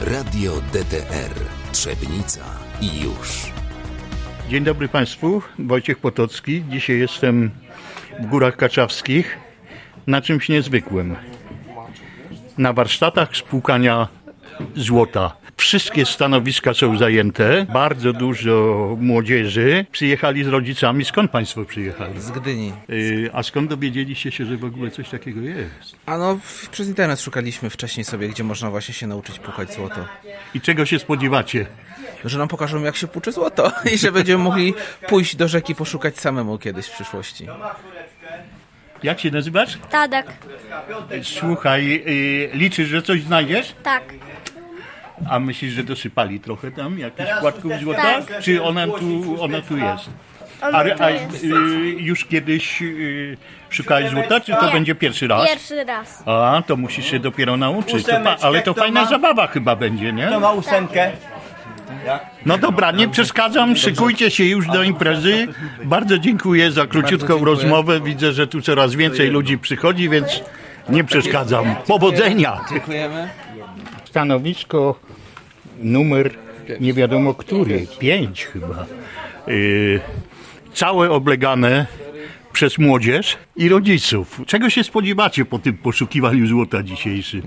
Radio DTR Trzebnica i już. Dzień dobry Państwu, Wojciech Potocki. Dzisiaj jestem w Górach Kaczawskich na czymś niezwykłym. Na warsztatach spłukania złota. Wszystkie stanowiska są zajęte. Bardzo dużo młodzieży. Przyjechali z rodzicami. Skąd Państwo przyjechali? Z Gdyni. Yy, a skąd dowiedzieliście się, że w ogóle coś takiego jest? A no, w, przez internet szukaliśmy wcześniej sobie, gdzie można właśnie się nauczyć płukać złoto. I czego się spodziewacie? Że nam pokażą, jak się płucze złoto i że będziemy mogli pójść do rzeki poszukać samemu kiedyś w przyszłości. Jak się nazywasz? Tadek. Słuchaj, yy, liczysz, że coś znajdziesz? Tak. A myślisz, że dosypali trochę tam jakichś płatków złota? Tak. Czy ona tu, ona tu jest? Ona A, tu a jest. y, już kiedyś y, szukałeś złota, czy to Nie. będzie pierwszy raz? Pierwszy raz. A, to musisz się dopiero nauczyć. To ale to fajna ma? zabawa chyba będzie, nie? Kto ma ósemkę? No dobra, nie przeszkadzam, szykujcie się już do imprezy. Bardzo dziękuję za króciutką rozmowę. Widzę, że tu coraz więcej ludzi przychodzi, więc nie przeszkadzam. Powodzenia! Dziękujemy. Stanowisko numer nie wiadomo który, pięć chyba. Yy, całe oblegane przez młodzież i rodziców. Czego się spodziewacie po tym poszukiwaniu złota dzisiejszym?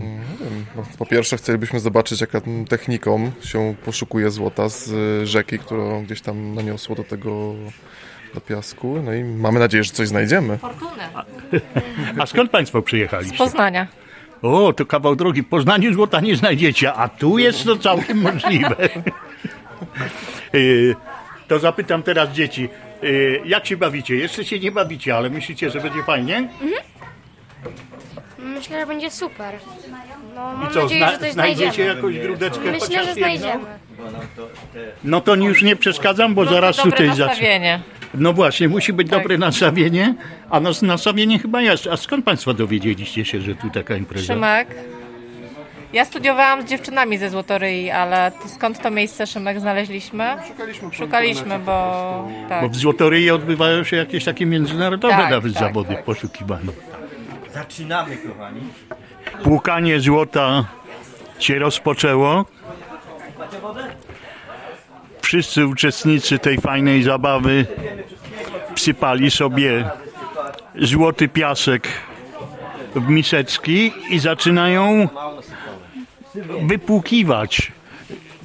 No, Po pierwsze chcielibyśmy zobaczyć, jaka techniką się poszukuje złota z y, rzeki, którą gdzieś tam naniosło do tego do piasku. No i mamy nadzieję, że coś znajdziemy. A skąd Państwo przyjechaliście? Poznania. O, to kawał drogi. W Poznaniu złota nie znajdziecie, a tu jest to całkiem możliwe. Yy, to zapytam teraz dzieci. Yy, jak się bawicie? Jeszcze się nie bawicie, ale myślicie, że będzie fajnie? Myślę, że będzie super. No, mam I co, nadzieję, zna, że coś znajdziecie znajdziemy. jakąś grudeczkę Myślę, chociaż że jedną? znajdziemy. No to już nie przeszkadzam, bo zaraz Dobre tutaj nastawienie. No właśnie, musi być dobre nastawienie, a nas nastawienie chyba jest. A skąd Państwo dowiedzieliście się, że tu taka impreza? Szymek. Ja studiowałam z dziewczynami ze Złotoryi, ale to skąd to miejsce Szymek znaleźliśmy? Szukaliśmy, Szukaliśmy, bo tak. Bo w Złotoryi odbywają się jakieś takie międzynarodowe Tak, nawet tak, zawody tak. poszukiwania. Zaczynamy, kochani. Płukanie złota się rozpoczęło. Wszyscy uczestnicy tej fajnej zabawy wsypali sobie złoty piasek w miseczki i zaczynają wypłukiwać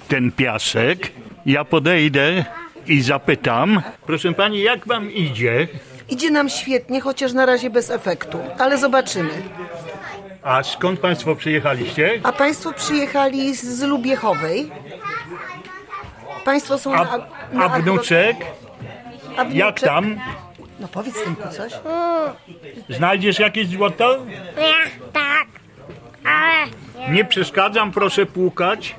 ten piasek. Ja podejdę i zapytam, proszę pani, jak wam idzie? Idzie nam świetnie, chociaż na razie bez efektu, ale zobaczymy. A skąd państwo przyjechaliście? A Państwo przyjechali z Lubiechowej. Państwo są A, na, a wnuczek? a wnuczek- Jak tam? No powiedz tym coś. Znajdziesz jakieś złoto? Nie, tak. Ale Nie przeszkadzam, proszę płukać.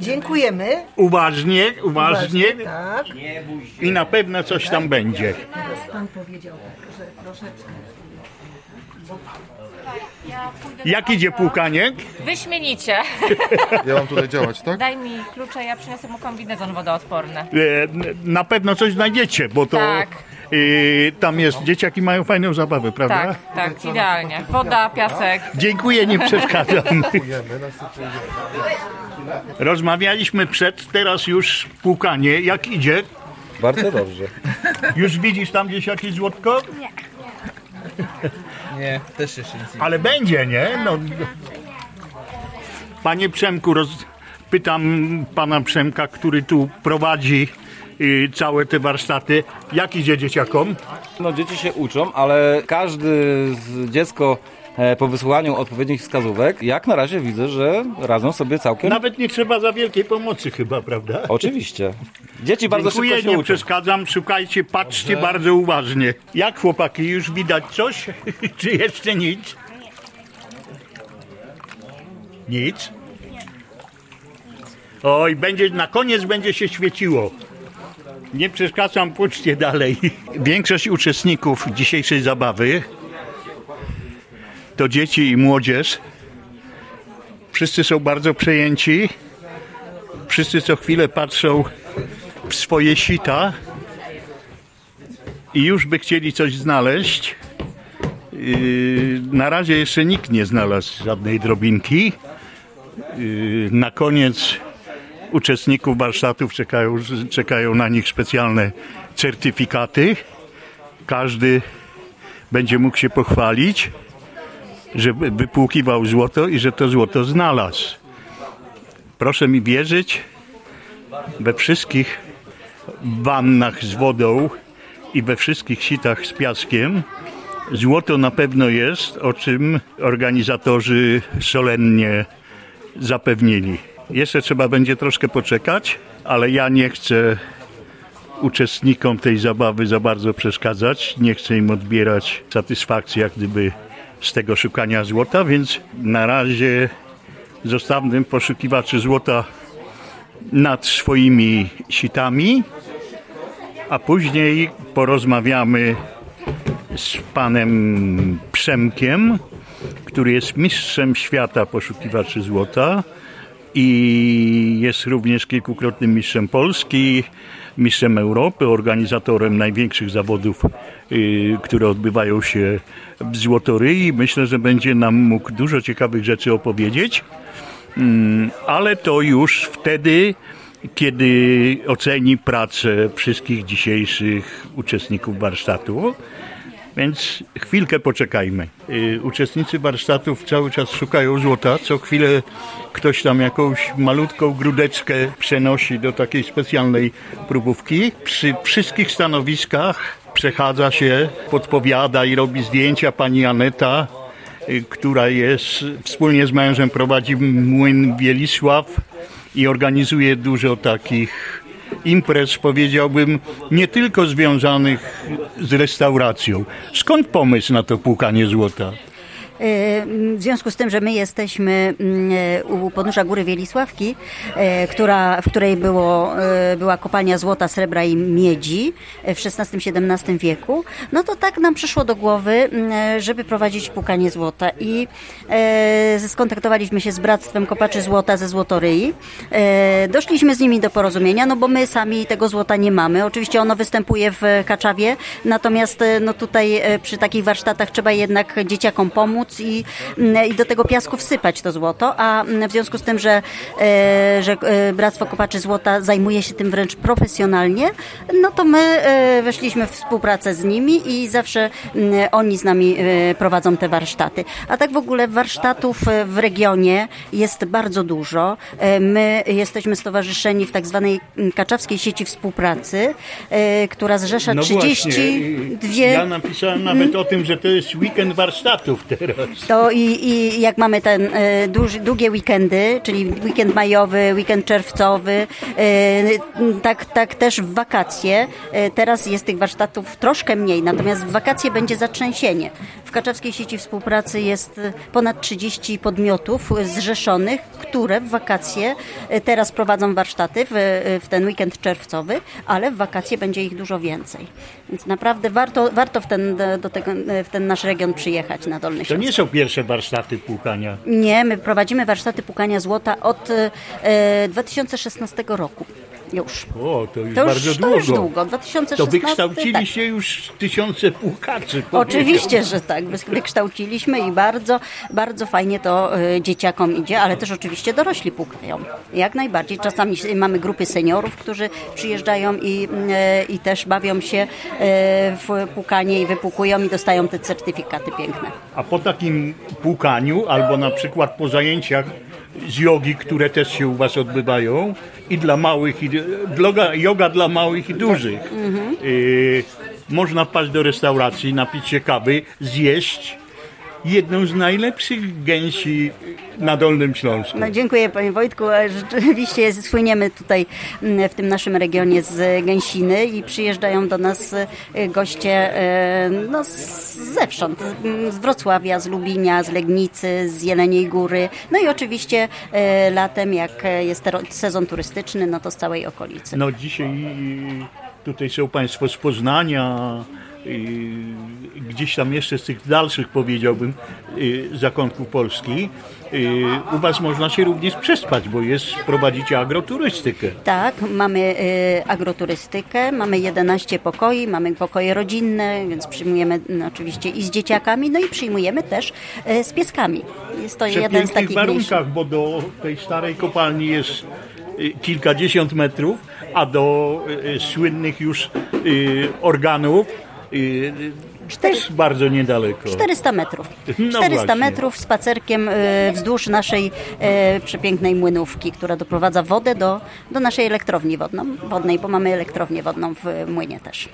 Dziękujemy. Uważnie, uważnie Tak. i na pewno coś tam będzie. Pan powiedział tak, że troszeczkę. Jak idzie płukanie? Wyśmienicie. Ja mam tutaj działać, tak? Daj mi klucze, ja przyniosę mu kombinezon wodoodporny. E, Na pewno coś znajdziecie, bo to Tak. e, tam jest. Dzieciaki mają fajną zabawę, prawda? Tak, tak, idealnie. Woda, piasek. Dziękuję, nie przeszkadzam. Rozmawialiśmy przed, teraz już płukanie. Jak idzie? Bardzo dobrze. Już widzisz tam gdzieś jakieś złotko? Nie, też jeszcze nic nie Ale będzie, nie? No. Panie Przemku, roz... pytam pana Przemka, który tu prowadzi y, całe te warsztaty. Jak idzie dzieciakom? No dzieci się uczą, ale każdy z dziecko po wysłuchaniu odpowiednich wskazówek, jak na razie widzę, że radzą sobie całkiem. Nawet nie trzeba za wielkiej pomocy chyba, prawda? Oczywiście. Dzieci bardzo Dziękuję, szybko się nie uczą. przeszkadzam. Szukajcie, patrzcie bardzo uważnie. Jak chłopaki, już widać coś? Czy jeszcze nic? Nic? Oj, będzie, na koniec będzie się świeciło. Nie przeszkadzam, pójdźcie dalej. Większość uczestników dzisiejszej zabawy to dzieci i młodzież. Wszyscy są bardzo przejęci. Wszyscy co chwilę patrzą w swoje sita i już by chcieli coś znaleźć. Yy, Na razie jeszcze nikt nie znalazł żadnej drobinki, Y, Na koniec uczestników warsztatów czekają, czekają na nich specjalne certyfikaty. Każdy będzie mógł się pochwalić, że wy- wypłukiwał złoto i że to złoto znalazł. Proszę mi wierzyć, we wszystkich wannach z wodą i we wszystkich sitach z piaskiem złoto na pewno jest, o czym organizatorzy solennie zapewnili. Jeszcze trzeba będzie troszkę poczekać, ale ja nie chcę uczestnikom tej zabawy za bardzo przeszkadzać. Nie chcę im odbierać satysfakcji, jak gdyby z tego szukania złota, więc na razie zostawmy poszukiwaczy złota nad swoimi sitami, a później porozmawiamy z panem Przemkiem, który jest mistrzem świata poszukiwaczy złota i jest również kilkukrotnym mistrzem Polski, mistrzem Europy, organizatorem największych zawodów, y, które odbywają się w Złotoryi. Myślę, że będzie nam mógł dużo ciekawych rzeczy opowiedzieć, Mm, ale to już wtedy, kiedy oceni pracę wszystkich dzisiejszych uczestników warsztatu. Więc chwilkę poczekajmy. Y, Uczestnicy warsztatów cały czas szukają złota. Co chwilę ktoś tam jakąś malutką grudeczkę przenosi do takiej specjalnej próbówki. Przy wszystkich stanowiskach przechadza się, podpowiada i robi zdjęcia pani Aneta, y, która jest wspólnie z mężem prowadzi młyn Wielisław i organizuje dużo takich imprez, powiedziałbym, nie tylko związanych z restauracją. Skąd pomysł na to płukanie złota? W związku z tym, że my jesteśmy mm, u podnóża Góry Wielisławki, e, która, w której było, e, była kopalnia złota, srebra i miedzi w XVI-XVII wieku, no to tak nam przyszło do głowy, mm, e, żeby prowadzić płukanie złota i skontaktowaliśmy się z Bractwem Kopaczy Złota ze Złotoryi. Doszliśmy z nimi do porozumienia, no bo my sami tego złota nie mamy. Oczywiście ono występuje w Kaczawie, natomiast no tutaj przy takich warsztatach trzeba jednak dzieciakom pomóc i, i do tego piasku wsypać to złoto, a w związku z tym, że, e, że e, Bractwo Kopaczy Złota zajmuje się tym wręcz profesjonalnie, no to my e, weszliśmy w współpracę z nimi i zawsze mm, oni z nami prowadzą te warsztaty. A tak w ogóle warsztatów w regionie jest bardzo dużo. My jesteśmy stowarzyszeni w tak zwanej mm, Kaczawskiej Sieci Współpracy, która zrzesza No 32... właśnie, ja napisałem nawet o tym, że to jest weekend warsztatów teraz. To i, i jak mamy ten e, długie weekendy, czyli weekend majowy, weekend czerwcowy, e, tak, tak też w wakacje. E, teraz jest tych warsztatów troszkę mniej, natomiast w wakacje będzie zatrzęsienie. W Kaczewskiej Sieci Współpracy jest ponad 30 podmiotów zrzeszonych, które w wakacje teraz prowadzą warsztaty w, w ten weekend czerwcowy, ale w wakacje będzie ich dużo więcej. Więc naprawdę warto, warto w, ten, do tego, e, w ten nasz region przyjechać na Dolny To Śląsk. nie są pierwsze warsztaty płukania. Nie, my prowadzimy warsztaty pukania złota od e, 2016 roku. Już. O, to już To już, bardzo to długo. już długo. 2016. To wykształciliście już tysiące płukaczy. Oczywiście, że tak. Wy- Wykształciliśmy i bardzo, bardzo fajnie to e, dzieciakom idzie, ale też oczywiście dorośli pukają. Jak najbardziej. Czasami mamy grupy seniorów, którzy przyjeżdżają i, e, i też bawią się e, w pukanie i wypukują i dostają te certyfikaty piękne. A po takim płukaniu, albo na przykład po zajęciach z jogi, które też się u Was odbywają, i dla małych, i droga, yoga dla małych i dużych, y, można wpaść do restauracji, napić się kawy, zjeść jedną z najlepszych gęsi na Dolnym Śląsku. No, dziękuję Panie Wojtku. E, Rzeczywiście słyniemy tutaj mm, w tym naszym regionie z gęsiny i przyjeżdżają do nas e, goście e, no, zewsząd. mm, Z Wrocławia, z Lubinia, z Legnicy, z Jeleniej Góry. No i oczywiście latem, jak jest sezon turystyczny, no to z całej okolicy. No dzisiaj tutaj są Państwo z Poznania. Gdzieś tam jeszcze z tych dalszych, powiedziałbym, y, zakątków Polski, y, u Was można się również przespać, bo jest, prowadzicie agroturystykę. Tak, mamy y, agroturystykę, mamy 11 pokoi, mamy pokoje rodzinne, więc przyjmujemy no, oczywiście i z dzieciakami, no i przyjmujemy też z pieskami. Jest to jeden z takich warunkach, bo do tej starej kopalni jest kilkadziesiąt metrów, a do słynnych już organów y, y, też bardzo niedaleko. 400 metrów. No 400 właśnie. metrów spacerkiem y, wzdłuż naszej y, przepięknej młynówki, która doprowadza wodę do, do naszej elektrowni wodną, wodnej, bo mamy elektrownię wodną w młynie też.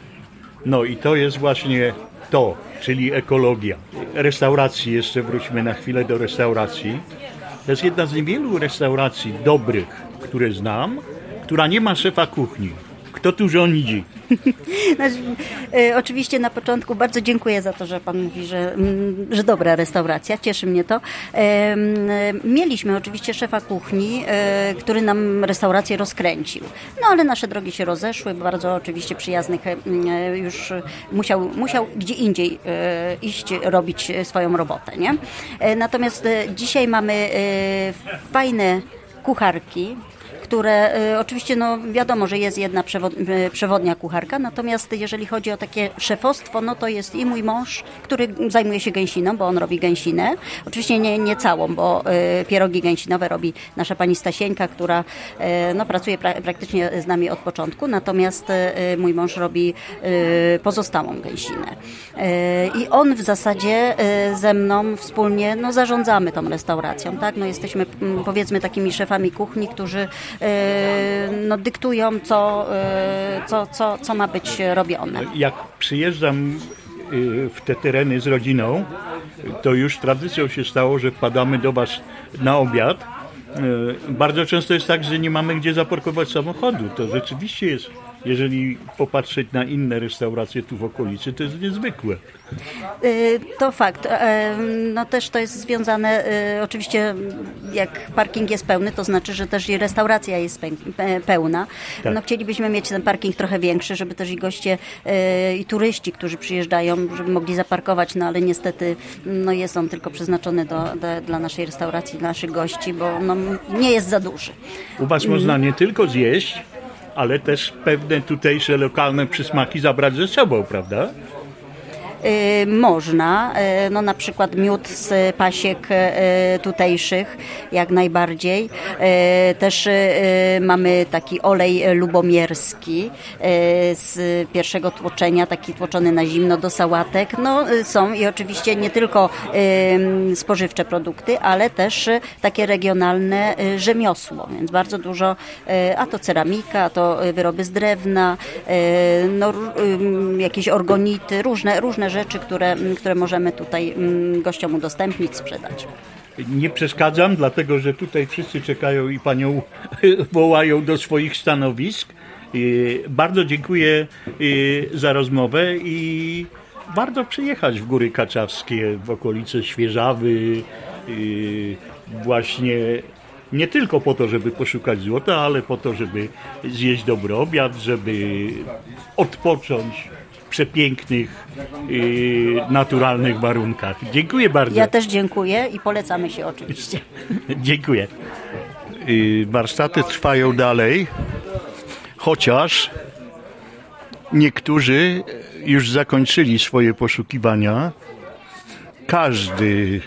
No i to jest właśnie to, czyli ekologia. Restauracji, jeszcze wróćmy na chwilę do restauracji. To jest jedna z niewielu restauracji dobrych, które znam, która nie ma szefa kuchni. Kto tu rządzi? Znaczy, e, oczywiście na początku bardzo dziękuję za to, że Pan mówi, że, mm, że dobra restauracja, cieszy mnie to. E, e, Mieliśmy oczywiście szefa kuchni, który nam restaurację rozkręcił. No ale nasze drogi się rozeszły, bardzo oczywiście przyjaznych już musiał, musiał gdzie indziej iść robić swoją robotę. Nie? Natomiast dzisiaj mamy fajne kucharki, które y, oczywiście no, wiadomo, że jest jedna y, przewodnia kucharka, natomiast jeżeli chodzi o takie szefostwo, no to jest i mój mąż, który zajmuje się gęsiną, bo on robi gęsinę. Oczywiście nie, nie całą, bo y, pierogi gęsinowe robi nasza pani Stasieńka, która no, pracuje pra, praktycznie z nami od początku, natomiast mój mąż robi pozostałą gęsinę. I on w zasadzie ze mną wspólnie no, zarządzamy tą restauracją, tak? No, jesteśmy mm, powiedzmy takimi szefami kuchni, którzy no, dyktują, co, e, co, co, co ma być robione. Jak przyjeżdżam y, w te tereny z rodziną, to już tradycją się stało, że wpadamy do Was na obiad. Y, Bardzo często jest tak, że nie mamy gdzie zaparkować samochodu. To rzeczywiście jest, jeżeli popatrzeć na inne restauracje tu w okolicy, to jest niezwykłe. Y, To fakt. E, No też to jest związane, y, oczywiście jak parking jest pełny, to znaczy, że też i restauracja jest pełna. Tak. No chcielibyśmy mieć ten parking trochę większy, żeby też i goście i turyści, którzy przyjeżdżają, żeby mogli zaparkować, no ale niestety no jest on tylko przeznaczony do, do, dla naszej restauracji, dla naszych gości, bo no, nie jest za duży. U Was można nie tylko zjeść, ale też pewne tutejsze lokalne przysmaki zabrać ze sobą, prawda? Y, Można, y, no na przykład miód z pasiek y, tutejszych, jak najbardziej. Też mamy taki olej lubomierski z pierwszego tłoczenia, taki tłoczony na zimno do sałatek. No są i oczywiście nie tylko spożywcze produkty, ale też takie regionalne rzemiosło, więc bardzo dużo, a to ceramika, a to wyroby z drewna, no, jakieś orgonity, różne, różne rzeczy, które, które możemy tutaj mm, gościom udostępnić, sprzedać. Nie przeszkadzam, dlatego że tutaj wszyscy czekają i panią wołają do swoich stanowisk. Bardzo dziękuję za rozmowę i warto przyjechać w Góry Kaczawskie, w okolice Świeżawy, właśnie nie tylko po to, żeby poszukać złota, ale po to, żeby zjeść dobry obiad, żeby odpocząć przepięknych, naturalnych warunkach. Dziękuję bardzo. Ja też dziękuję i polecamy się oczywiście. Dziękuję. Warsztaty trwają dalej, chociaż niektórzy już zakończyli swoje poszukiwania. Każdy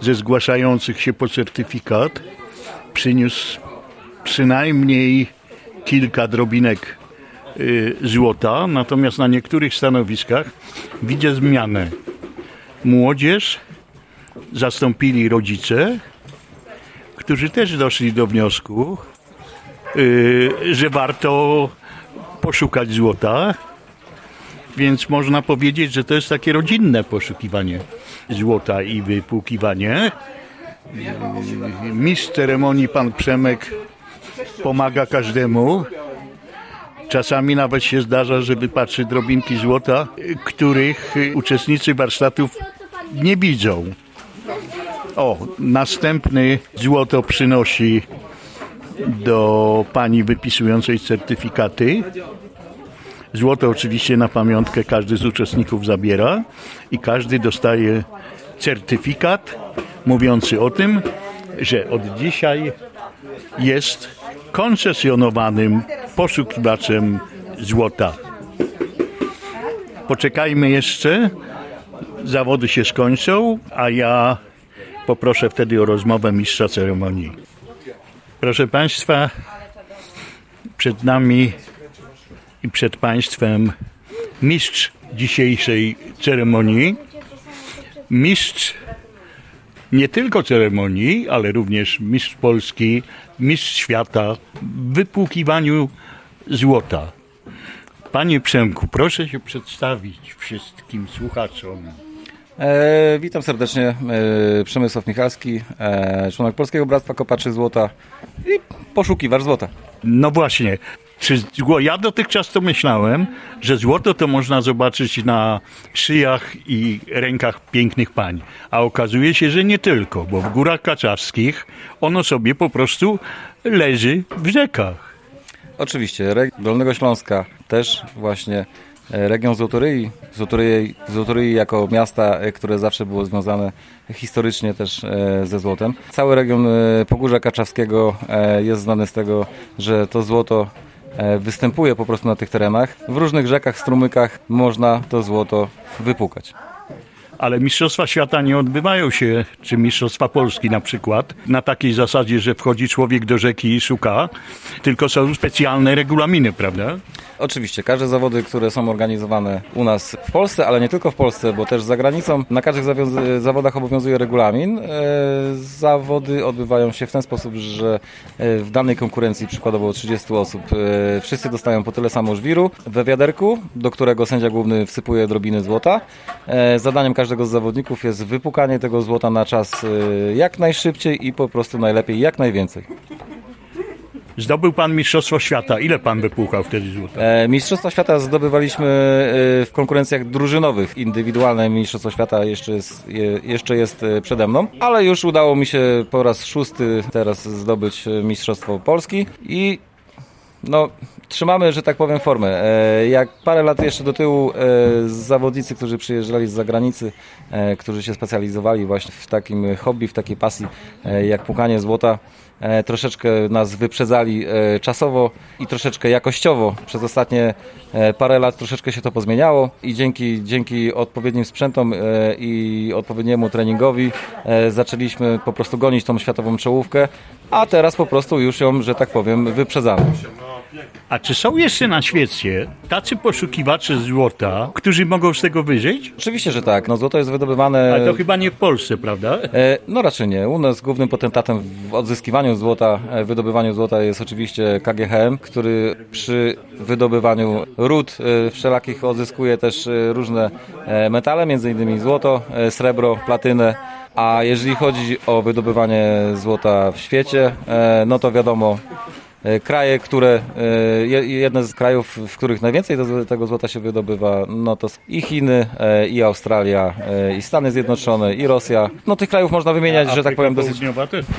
ze zgłaszających się po certyfikat przyniósł przynajmniej kilka drobinek złota, natomiast na niektórych stanowiskach widzę zmianę. Młodzież zastąpili rodzice, którzy też doszli do wniosku, y, że warto poszukać złota. Więc można powiedzieć, że to jest takie rodzinne poszukiwanie złota i wypłukiwanie. Y, Mistrz ceremonii, pan Przemek, pomaga każdemu. Czasami nawet się zdarza, że wypatrzy drobinki złota, których uczestnicy warsztatów nie widzą. O, następny złoto przynosi do pani wypisującej certyfikaty. Złoto oczywiście na pamiątkę każdy z uczestników zabiera i każdy dostaje certyfikat mówiący o tym, że od dzisiaj jest koncesjonowanym poszukiwaczem złota. Poczekajmy jeszcze, zawody się skończą, a ja poproszę wtedy o rozmowę mistrza ceremonii. Proszę Państwa, przed nami i przed Państwem mistrz dzisiejszej ceremonii, mistrz nie tylko ceremonii, ale również mistrz Polski, mistrz świata w wypłukiwaniu złota. Panie Przemku, proszę się przedstawić wszystkim słuchaczom. E, witam serdecznie, e, Przemysław Michalski, e, członek Polskiego Bractwa Kopaczy Złota i poszukiwacz złota. No właśnie. Czy zło, ja dotychczas to myślałem, że złoto to można zobaczyć na szyjach i rękach pięknych pań. A okazuje się, że nie tylko, bo w górach kaczawskich ono sobie po prostu leży w rzekach. Oczywiście, Dolnego Śląska też właśnie e, region Złotoryi, Złotoryi, Złotoryi jako miasta, e, które zawsze było związane historycznie też e, ze złotem. Cały region Pogórza Kaczawskiego jest znany z tego, że to złoto występuje po prostu na tych terenach. W różnych rzekach, strumykach można to złoto wypukać. Ale Mistrzostwa Świata nie odbywają się, czy Mistrzostwa Polski na przykład, na takiej zasadzie, że wchodzi człowiek do rzeki i szuka, tylko są specjalne regulaminy, prawda? Oczywiście, każde zawody, które są organizowane u nas w Polsce, ale nie tylko w Polsce, bo też za granicą, na każdych zawodach obowiązuje regulamin. E, zawody odbywają się w ten sposób, że e, w danej konkurencji, przykładowo 30 osób, e, wszyscy dostają po tyle samo żwiru we wiaderku, do którego sędzia główny wsypuje drobiny złota. Zadaniem każdego z zawodników jest wypukanie tego złota na czas e, jak najszybciej i po prostu najlepiej jak najwięcej. Zdobył pan Mistrzostwo Świata. Ile pan wypłukał wtedy złota? E, Mistrzostwa Świata zdobywaliśmy e, w konkurencjach drużynowych. Indywidualne Mistrzostwo Świata jeszcze jest, je- jeszcze jest e, przede mną, ale już udało mi się po raz szósty teraz zdobyć Mistrzostwo Polski i no, trzymamy, że tak powiem, formę. E, Jak parę lat jeszcze do tyłu e, zawodnicy, którzy przyjeżdżali z zagranicy, e, którzy się specjalizowali właśnie w takim hobby, w takiej pasji jak pukanie złota, troszeczkę nas wyprzedzali e, czasowo i troszeczkę jakościowo. Przez ostatnie e, parę lat troszeczkę się to pozmieniało i dzięki, dzięki odpowiednim sprzętom e, i odpowiedniemu treningowi e, zaczęliśmy po prostu gonić tą światową czołówkę, a teraz po prostu już ją, że tak powiem, wyprzedzamy. A czy są jeszcze na świecie tacy poszukiwacze złota, którzy mogą z tego wyżyć? Oczywiście, że tak. No, złoto jest wydobywane. Ale to chyba nie w Polsce, prawda? E, No raczej nie. U nas głównym potentatem w odzyskiwaniu złota, e, wydobywaniu złota jest oczywiście KGHM, który przy wydobywaniu ród e, wszelakich odzyskuje też e, różne metale, między innymi złoto, srebro, platynę. A jeżeli chodzi o wydobywanie złota w świecie, no to wiadomo, kraje, które, e, je- jedne z krajów, w których najwięcej te- tego złota się wydobywa, no to i Chiny, e, i Australia, e, i Stany Zjednoczone, i Rosja. No tych krajów można wymieniać, że tak powiem, dosyć... Też.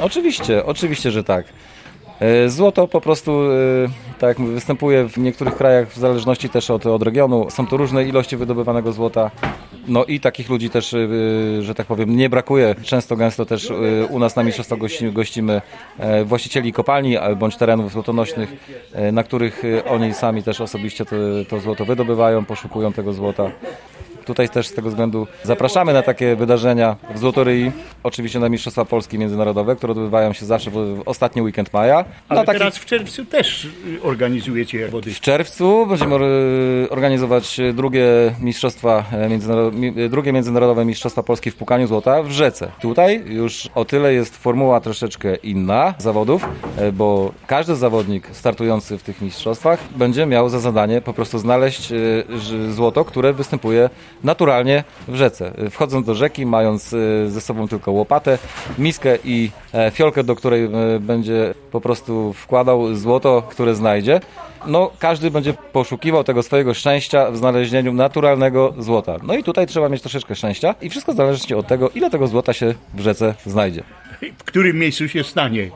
Oczywiście, oczywiście, że tak. E, Złoto po prostu, e, tak jak mówię, występuje w niektórych krajach w zależności też od, od regionu. Są to różne ilości wydobywanego złota. No i takich ludzi też, e, że tak powiem, nie brakuje. Często, gęsto też u nas na mistrzostwach gości, gościmy właścicieli kopalni bądź terenów złotonośnych, na których oni sami też osobiście to, to złoto wydobywają, poszukują tego złota. Tutaj też z tego względu zapraszamy na takie wydarzenia w Złotoryi, oczywiście na Mistrzostwa Polski Międzynarodowe, które odbywają się zawsze w, ostatni weekend maja. Ale na takich- teraz w czerwcu też y, organizujecie wody. w czerwcu będziemy or- organizować drugie mistrzostwa, e, międzynaro- mi- drugie międzynarodowe mistrzostwa Polski w pukaniu złota w rzece. Tutaj już o tyle jest formuła troszeczkę inna zawodów, e, bo każdy zawodnik startujący w tych mistrzostwach będzie miał za zadanie po prostu znaleźć e, złoto, które występuje naturalnie w rzece. Wchodząc do rzeki, mając e, ze sobą tylko łopatę, miskę i e, fiolkę, do której e, będzie po prostu wkładał złoto, które znajdzie. No, każdy będzie poszukiwał tego swojego szczęścia w znalezieniu naturalnego złota. No i tutaj trzeba mieć troszeczkę szczęścia i wszystko zależy od tego, ile tego złota się w rzece znajdzie. W którym miejscu się stanie?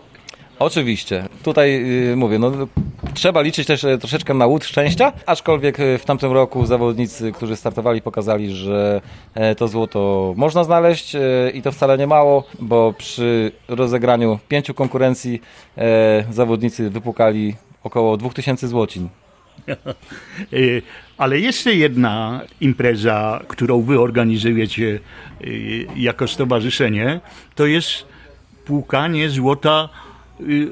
Oczywiście. Tutaj yy, mówię, no, Trzeba liczyć też e, troszeczkę na łód szczęścia, aczkolwiek e, w tamtym roku zawodnicy, którzy startowali, pokazali, że e, to złoto można znaleźć i to wcale nie mało, bo przy rozegraniu pięciu konkurencji zawodnicy wypukali około 2000 złocin. Ale jeszcze jedna impreza, którą wy organizujecie jako stowarzyszenie, to jest płukanie złota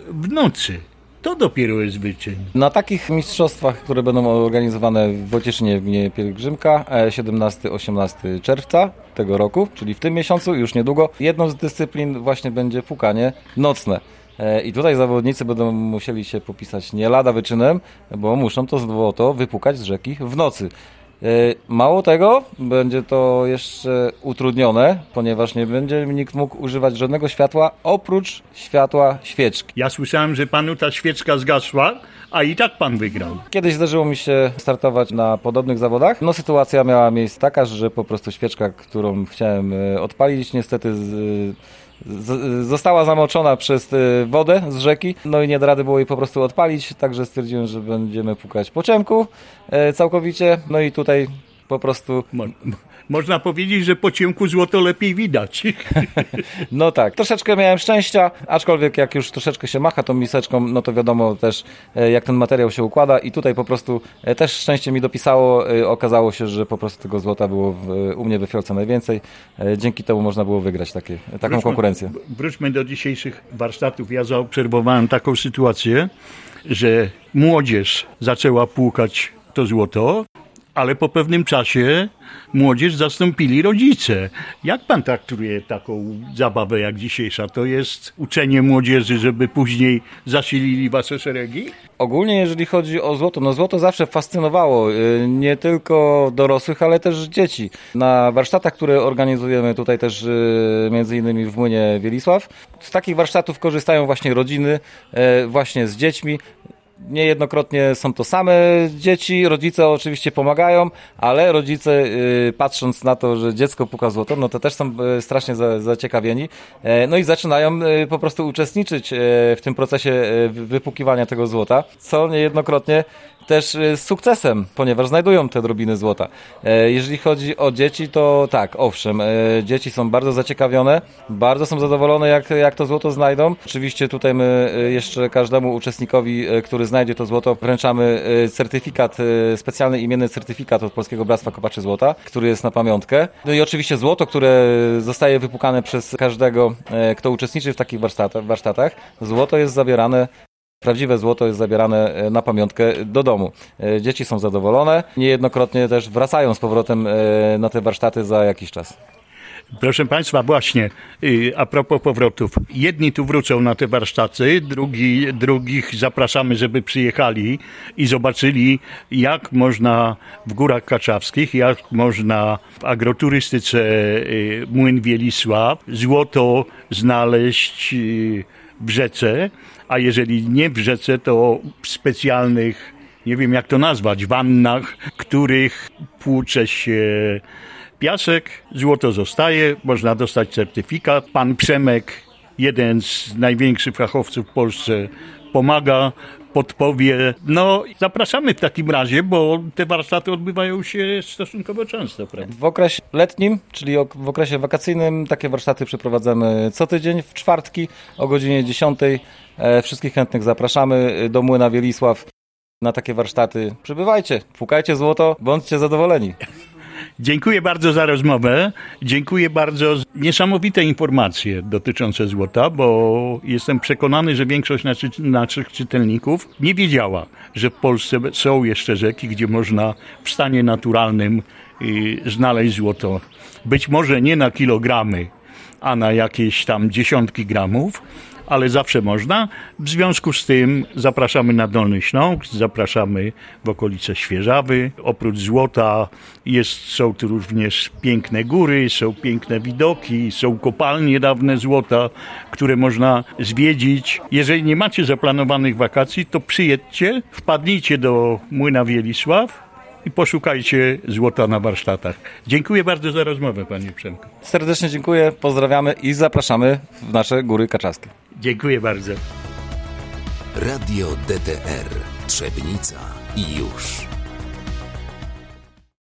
w nocy. To dopiero jest wyczyn. Na takich mistrzostwach, które będą organizowane w Wojcieszynie w gminie Pielgrzymka e, 17-18 czerwca tego roku, czyli w tym miesiącu, już niedługo, jedną z dyscyplin właśnie będzie pukanie nocne. E, I tutaj zawodnicy będą musieli się popisać nie lada wyczynem, bo muszą to złoto wypukać z rzeki w nocy. E, Mało tego, będzie to jeszcze utrudnione, ponieważ nie będzie nikt mógł używać żadnego światła oprócz światła świeczki. Ja słyszałem, że panu ta świeczka zgasła, a i tak pan wygrał. Kiedyś zdarzyło mi się startować na podobnych zawodach. No sytuacja miała miejsce taka, że po prostu świeczka, którą chciałem e, odpalić, niestety z, z, została zamoczona przez e, wodę z rzeki, no i nie da rady było jej po prostu odpalić, także stwierdziłem, że będziemy pukać po ciemku e, całkowicie, no i tutaj po prostu... Mo- można powiedzieć, że po ciemku złoto lepiej widać. No tak, troszeczkę miałem szczęścia, aczkolwiek jak już troszeczkę się macha tą miseczką, no to wiadomo też e, jak ten materiał się układa i tutaj po prostu e, też szczęście mi dopisało, e, okazało się, że po prostu tego złota było w, u mnie we fiolce najwięcej, dzięki temu można było wygrać takie, taką Wróćmy- konkurencję. Wróćmy do dzisiejszych warsztatów. Ja zaobserwowałem taką sytuację, że młodzież zaczęła płukać to złoto, ale po pewnym czasie młodzież zastąpili rodzice. Jak pan traktuje taką zabawę jak dzisiejsza? To jest uczenie młodzieży, żeby później zasilili wasze szeregi? Ogólnie jeżeli chodzi o złoto, no złoto zawsze fascynowało y, nie tylko dorosłych, ale też dzieci. Na warsztatach, które organizujemy tutaj też y, między innymi w Młynie Wielisław, z takich warsztatów korzystają właśnie rodziny, y, właśnie z dziećmi. Niejednokrotnie są to same dzieci, rodzice oczywiście pomagają, ale rodzice y, patrząc na to, że dziecko puka złoto, no to też są y, strasznie za, zaciekawieni. E, no i zaczynają y, po prostu uczestniczyć e, w tym procesie e, wy- wypukiwania tego złota, co niejednokrotnie też y, z sukcesem, ponieważ znajdują te drobiny złota. E, Jeżeli chodzi o dzieci, to tak, owszem, e, dzieci są bardzo zaciekawione, bardzo są zadowolone, jak, jak to złoto znajdą. Oczywiście tutaj my e, jeszcze każdemu uczestnikowi, który znajdzie to złoto, wręczamy certyfikat, specjalny imienny certyfikat od Polskiego Bractwa Kopaczy Złota, który jest na pamiątkę. No i oczywiście złoto, które zostaje wypukane przez każdego, kto uczestniczy w takich warsztatach. Złoto jest zabierane Prawdziwe złoto jest zabierane e, na pamiątkę do domu. E, Dzieci są zadowolone, niejednokrotnie też wracają z powrotem e, na te warsztaty za jakiś czas. Proszę Państwa, właśnie y, a propos powrotów. Jedni tu wrócą na te warsztaty, drugi, drugich zapraszamy, żeby przyjechali i zobaczyli, jak można w Górach Kaczawskich, jak można w agroturystyce y, Młyn Wielisław złoto znaleźć y, w rzece, a jeżeli nie w rzece, to w specjalnych, nie wiem jak to nazwać, wannach, których płucze się piasek, złoto zostaje, można dostać certyfikat. Pan Przemek, jeden z największych fachowców w Polsce, pomaga, podpowie. No, zapraszamy w takim razie, bo te warsztaty odbywają się stosunkowo często, prawda? W okresie letnim, czyli w okresie wakacyjnym, takie warsztaty przeprowadzamy co tydzień w czwartki o godzinie 10. E, Wszystkich chętnych zapraszamy do Młyna Wielisław na takie warsztaty. Przybywajcie, pukajcie złoto, bądźcie zadowoleni. Dziękuję bardzo za rozmowę. Dziękuję bardzo za niesamowite informacje dotyczące złota, bo jestem przekonany, że większość naszych, naszych czytelników nie wiedziała, że w Polsce są jeszcze rzeki, gdzie można w stanie naturalnym y, znaleźć złoto. Być może nie na kilogramy, a na jakieś tam dziesiątki gramów, ale zawsze można. W związku z tym zapraszamy na Dolny Śląsk, zapraszamy w okolice Świeżawy. Oprócz złota jest, są tu również piękne góry, są piękne widoki, są kopalnie dawne złota, które można zwiedzić. Jeżeli nie macie zaplanowanych wakacji, to przyjedźcie, wpadnijcie do Młyna Wielisław i poszukajcie złota na warsztatach. Dziękuję bardzo za rozmowę, panie Przemku. Serdecznie dziękuję, pozdrawiamy i zapraszamy w nasze Góry Kaczawskie. Dziękuję bardzo. Radio DTR Trzebnica i już.